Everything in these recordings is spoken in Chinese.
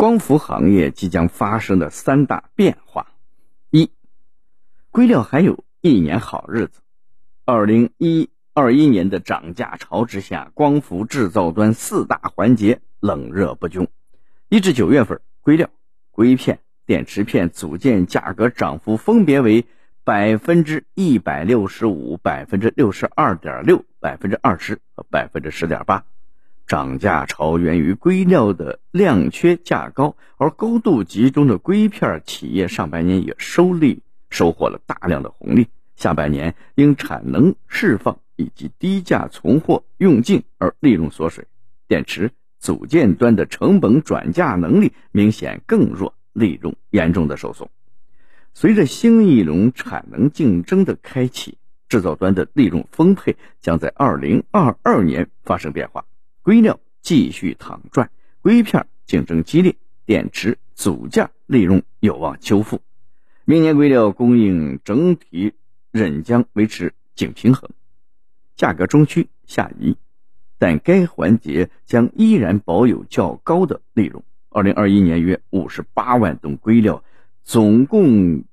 光伏行业即将发生的三大变化：一、硅料还有一年好日子。二零一二一年的涨价潮之下，光伏制造端四大环节冷热不均。一至九月份，硅料、硅片、电池片组件价格涨幅分别为百分之一百六十五、百分之六十二点六、百分之二十和百分之十点八。涨价潮源于硅料的量缺价高，而高度集中的硅片企业上半年也收利收获了大量的红利，下半年因产能释放以及低价存货用尽而利润缩水。电池组件端的成本转嫁能力明显更弱，利润严重的受损。随着新一轮产能竞争的开启，制造端的利润分配将在二零二二年发生变化。硅料继续躺赚，硅片竞争激烈，电池组件利润有望修复。明年硅料供应整体仍将维持紧平衡，价格中区下移，但该环节将依然保有较高的利润。二零二一年约五十八万吨硅料，总共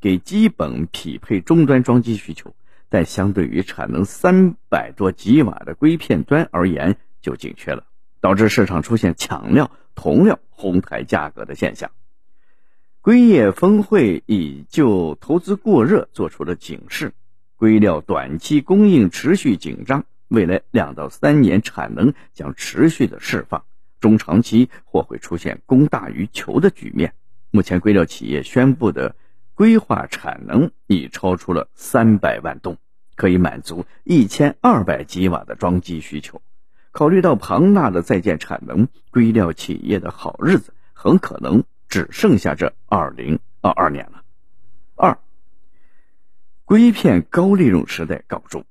给基本匹配终端装机需求，但相对于产能三百多吉瓦的硅片端而言，就紧缺了，导致市场出现抢料铜料哄抬价格的现象。硅业峰会已就投资过热做出了警示，硅料短期供应持续紧张，未来两到三年产能将持续的释放，中长期或会出现供大于求的局面。目前硅料企业宣布的规划产能已超出了三百万吨，可以满足一千二百吉瓦的装机需求。考虑到庞大的在建产能，硅料企业的好日子很可能只剩下这二零二二年了。二，硅片高利润时代告终。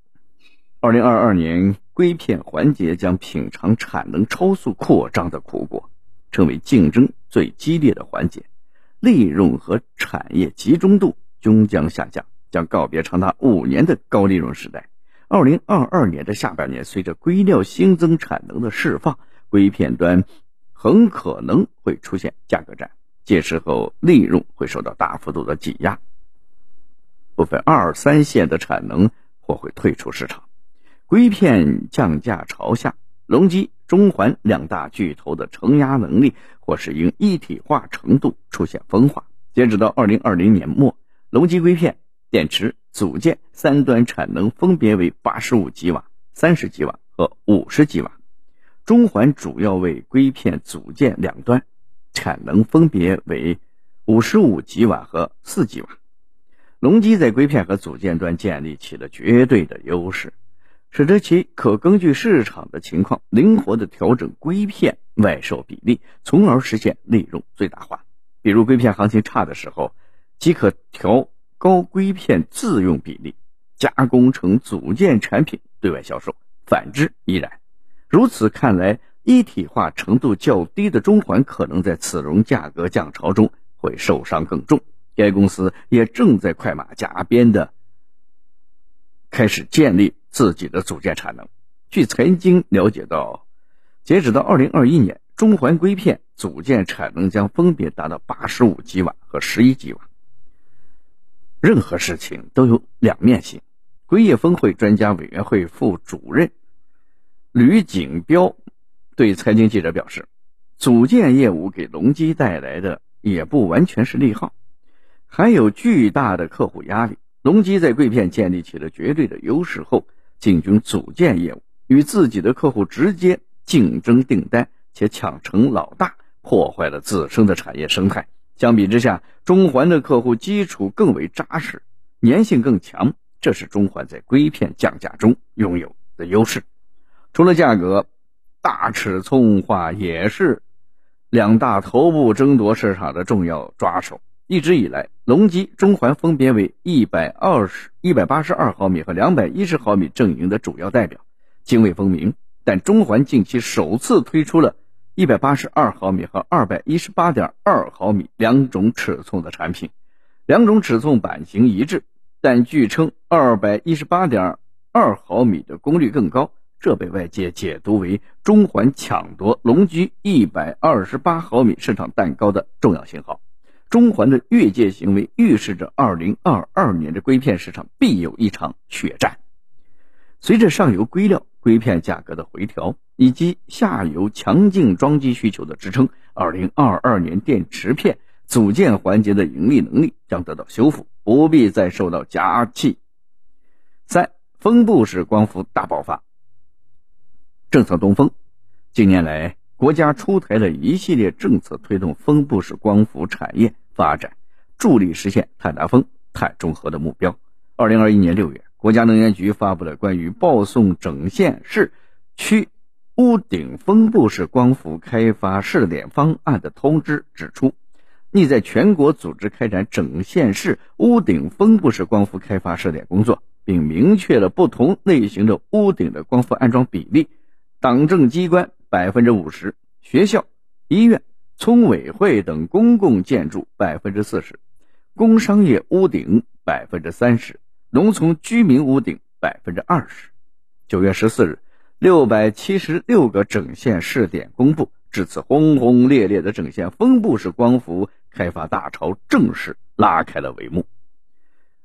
二零二二年，硅片环节将品尝产能超速扩张的苦果，成为竞争最激烈的环节，利润和产业集中度均将下降，将告别长达五年的高利润时代。二零二二年的下半年，随着硅料新增产能的释放，硅片端很可能会出现价格战，届时候利润会受到大幅度的挤压，部分二三线的产能或会退出市场。硅片降价朝下，隆基、中环两大巨头的承压能力或是因一体化程度出现分化。截止到二零二零年末，隆基硅片。电池组件三端产能分别为八十五吉瓦、三十吉瓦和五十吉瓦，中环主要为硅片组件两端，产能分别为五十五吉瓦和四吉瓦。隆基在硅片和组件端建立起了绝对的优势，使得其可根据市场的情况灵活的调整硅片外售比例，从而实现利润最大化。比如硅片行情差的时候，即可调。高硅片自用比例，加工成组件产品对外销售，反之亦然。如此看来，一体化程度较低的中环可能在此轮价格降潮中会受伤更重。该公司也正在快马加鞭的开始建立自己的组件产能。据财经了解到，截止到二零二一年，中环硅片组件产能将分别达到八十五吉瓦和十一吉瓦。任何事情都有两面性。硅业峰会专家委员会副主任吕景彪对财经记者表示，组件业务给隆基带来的也不完全是利好，还有巨大的客户压力。隆基在硅片建立起了绝对的优势后，进军组件业务，与自己的客户直接竞争订单，且抢成老大，破坏了自身的产业生态。相比之下，中环的客户基础更为扎实，粘性更强，这是中环在硅片降价中拥有的优势。除了价格，大尺寸化也是两大头部争夺市场的重要抓手。一直以来，隆基、中环分别为一百二十一百八十二毫米和两百一十毫米阵营的主要代表，泾渭分明。但中环近期首次推出了。一百八十二毫米和二百一十八点二毫米两种尺寸的产品，两种尺寸版型一致，但据称二百一十八点二毫米的功率更高，这被外界解读为中环抢夺龙居一百二十八毫米市场蛋糕的重要信号。中环的越界行为预示着二零二二年的硅片市场必有一场血战。随着上游硅料、硅片价格的回调，以及下游强劲装机需求的支撑，二零二二年电池片组件环节的盈利能力将得到修复，不必再受到夹气。三，分布式光伏大爆发。政策东风，近年来国家出台了一系列政策，推动分布式光伏产业。发展，助力实现碳达峰、碳中和的目标。二零二一年六月，国家能源局发布了关于报送整县市区屋顶分布式光伏开发试点方案的通知，指出，拟在全国组织开展整县市屋顶分布式光伏开发试点工作，并明确了不同类型的屋顶的光伏安装比例：党政机关百分之五十，学校、医院。村委会等公共建筑百分之四十，工商业屋顶百分之三十，农村居民屋顶百分之二十。九月十四日，六百七十六个整县试点公布，至此轰轰烈烈的整县分布式光伏开发大潮正式拉开了帷幕。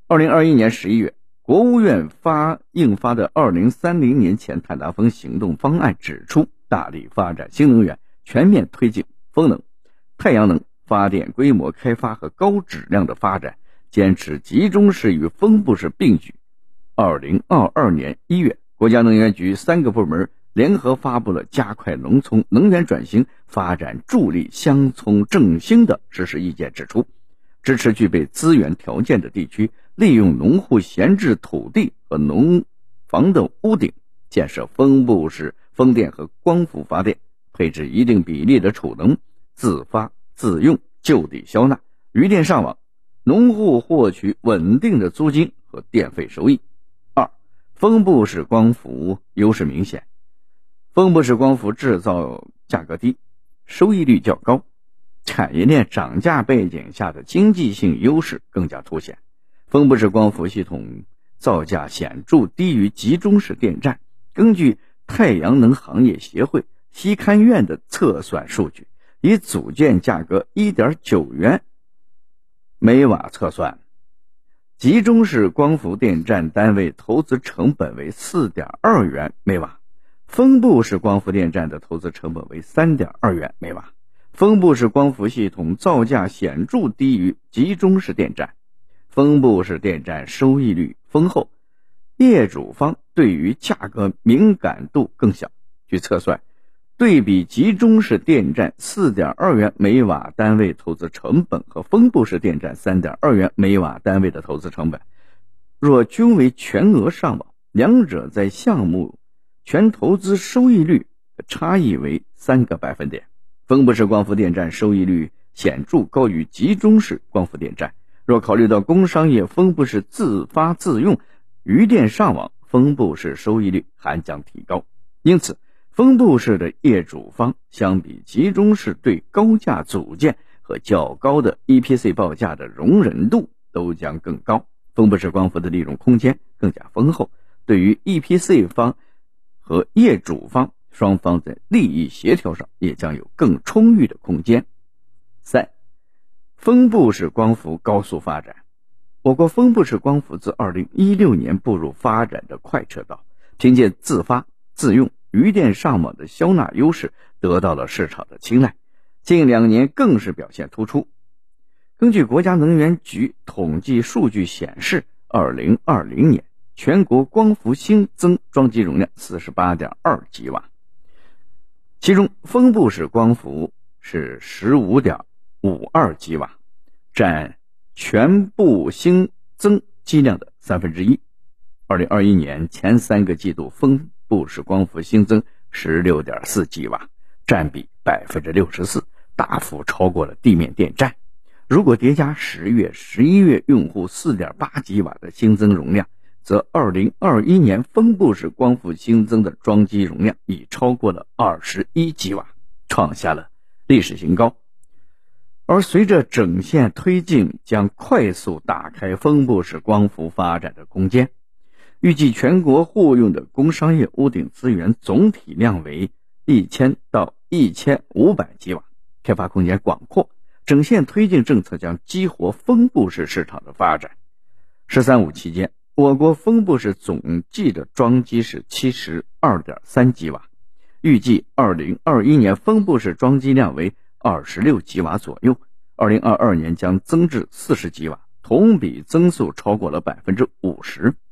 二零二一年十一月，国务院发印发的《二零三零年前碳达峰行动方案》指出，大力发展新能源，全面推进。风能、太阳能发电规模开发和高质量的发展，坚持集中式与分布式并举。二零二二年一月，国家能源局三个部门联合发布了加快农村能源转型发展、助力乡村振兴的实施意见，指出，支持具备资源条件的地区，利用农户闲置土地和农房的屋顶，建设分布式风电和光伏发电。配置一定比例的储能，自发自用，就地消纳，余电上网，农户获取稳定的租金和电费收益。二，分布式光伏优势明显，分布式光伏制造价格低，收益率较高，产业链涨价背景下的经济性优势更加凸显。分布式光伏系统造价显著低于集中式电站。根据太阳能行业协会。西勘院的测算数据，以组件价格一点九元每瓦测算，集中式光伏电站单位投资成本为四点二元每瓦，分布式光伏电站的投资成本为三点二元每瓦。分布式光伏系统造价显著低于集中式电站，分布式电站收益率丰厚，业主方对于价格敏感度更小。据测算。对比集中式电站四点二元每瓦单位投资成本和分布式电站三点二元每瓦单位的投资成本，若均为全额上网，两者在项目全投资收益率差异为三个百分点。分布式光伏电站收益率显著高于集中式光伏电站。若考虑到工商业分布式自发自用，余电上网，分布式收益率还将提高。因此。分布式的业主方相比集中式对高价组件和较高的 EPC 报价的容忍度都将更高，分布式光伏的利润空间更加丰厚。对于 EPC 方和业主方双方在利益协调上也将有更充裕的空间。三，分布式光伏高速发展。我国分布式光伏自2016年步入发展的快车道，凭借自发自用。余电上网的消纳优势得到了市场的青睐，近两年更是表现突出。根据国家能源局统计数据显示，二零二零年全国光伏新增装机容量四十八点二吉瓦，其中分布式光伏是十五点五二吉瓦，占全部新增机量的三分之一。二零二一年前三个季度分。布式光伏新增十六点四吉瓦，占比百分之六十四，大幅超过了地面电站。如果叠加十月、十一月用户四点八吉瓦的新增容量，则二零二一年分布式光伏新增的装机容量已超过了二十一吉瓦，创下了历史新高。而随着整线推进，将快速打开分布式光伏发展的空间。预计全国户用的工商业屋顶资源总体量为一千到一千五百吉瓦，开发空间广阔。整线推进政策将激活分布式市场的发展。“十三五”期间，我国分布式总计的装机是七十二点三吉瓦，预计二零二一年分布式装机量为二十六吉瓦左右，二零二二年将增至四十吉瓦，同比增速超过了百分之五十。“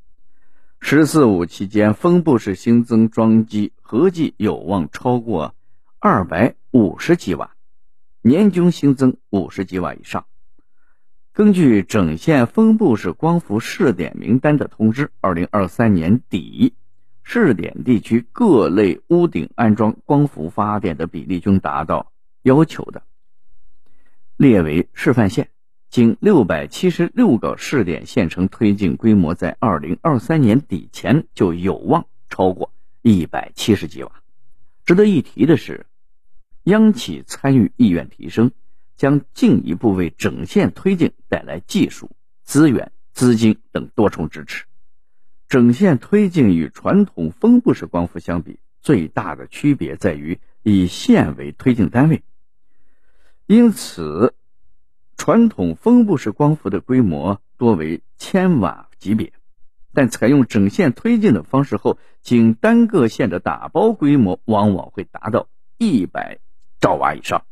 十四五”期间，分布式新增装机合计有望超过二百五十吉瓦。年均新增五十吉瓦以上。根据整线分布式光伏试点名单的通知，二零二三年底，试点地区各类屋顶安装光伏发电的比例均达到要求的，列为示范线。仅六百七十六个试点县城推进规模，在二零二三年底前就有望超过一百七十几瓦。值得一提的是。央企参与意愿提升，将进一步为整线推进带来技术、资源、资金等多重支持。整线推进与传统分布式光伏相比，最大的区别在于以线为推进单位。因此，传统分布式光伏的规模多为千瓦级别，但采用整线推进的方式后，仅单个线的打包规模往往会达到一百。兆瓦以上，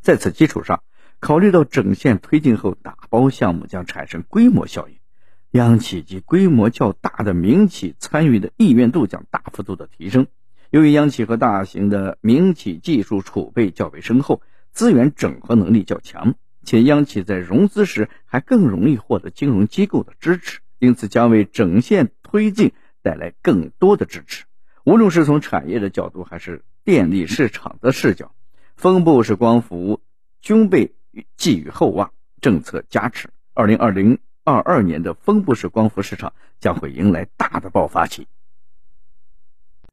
在此基础上，考虑到整线推进后打包项目将产生规模效应，央企及规模较大的民企参与的意愿度将大幅度的提升。由于央企和大型的民企技术储备较为深厚，资源整合能力较强，且央企在融资时还更容易获得金融机构的支持，因此将为整线推进带来更多的支持。无论是从产业的角度，还是电力市场的视角，分布式光伏均被寄予厚望。政策加持，二零二零二二年的分布式光伏市场将会迎来大的爆发期。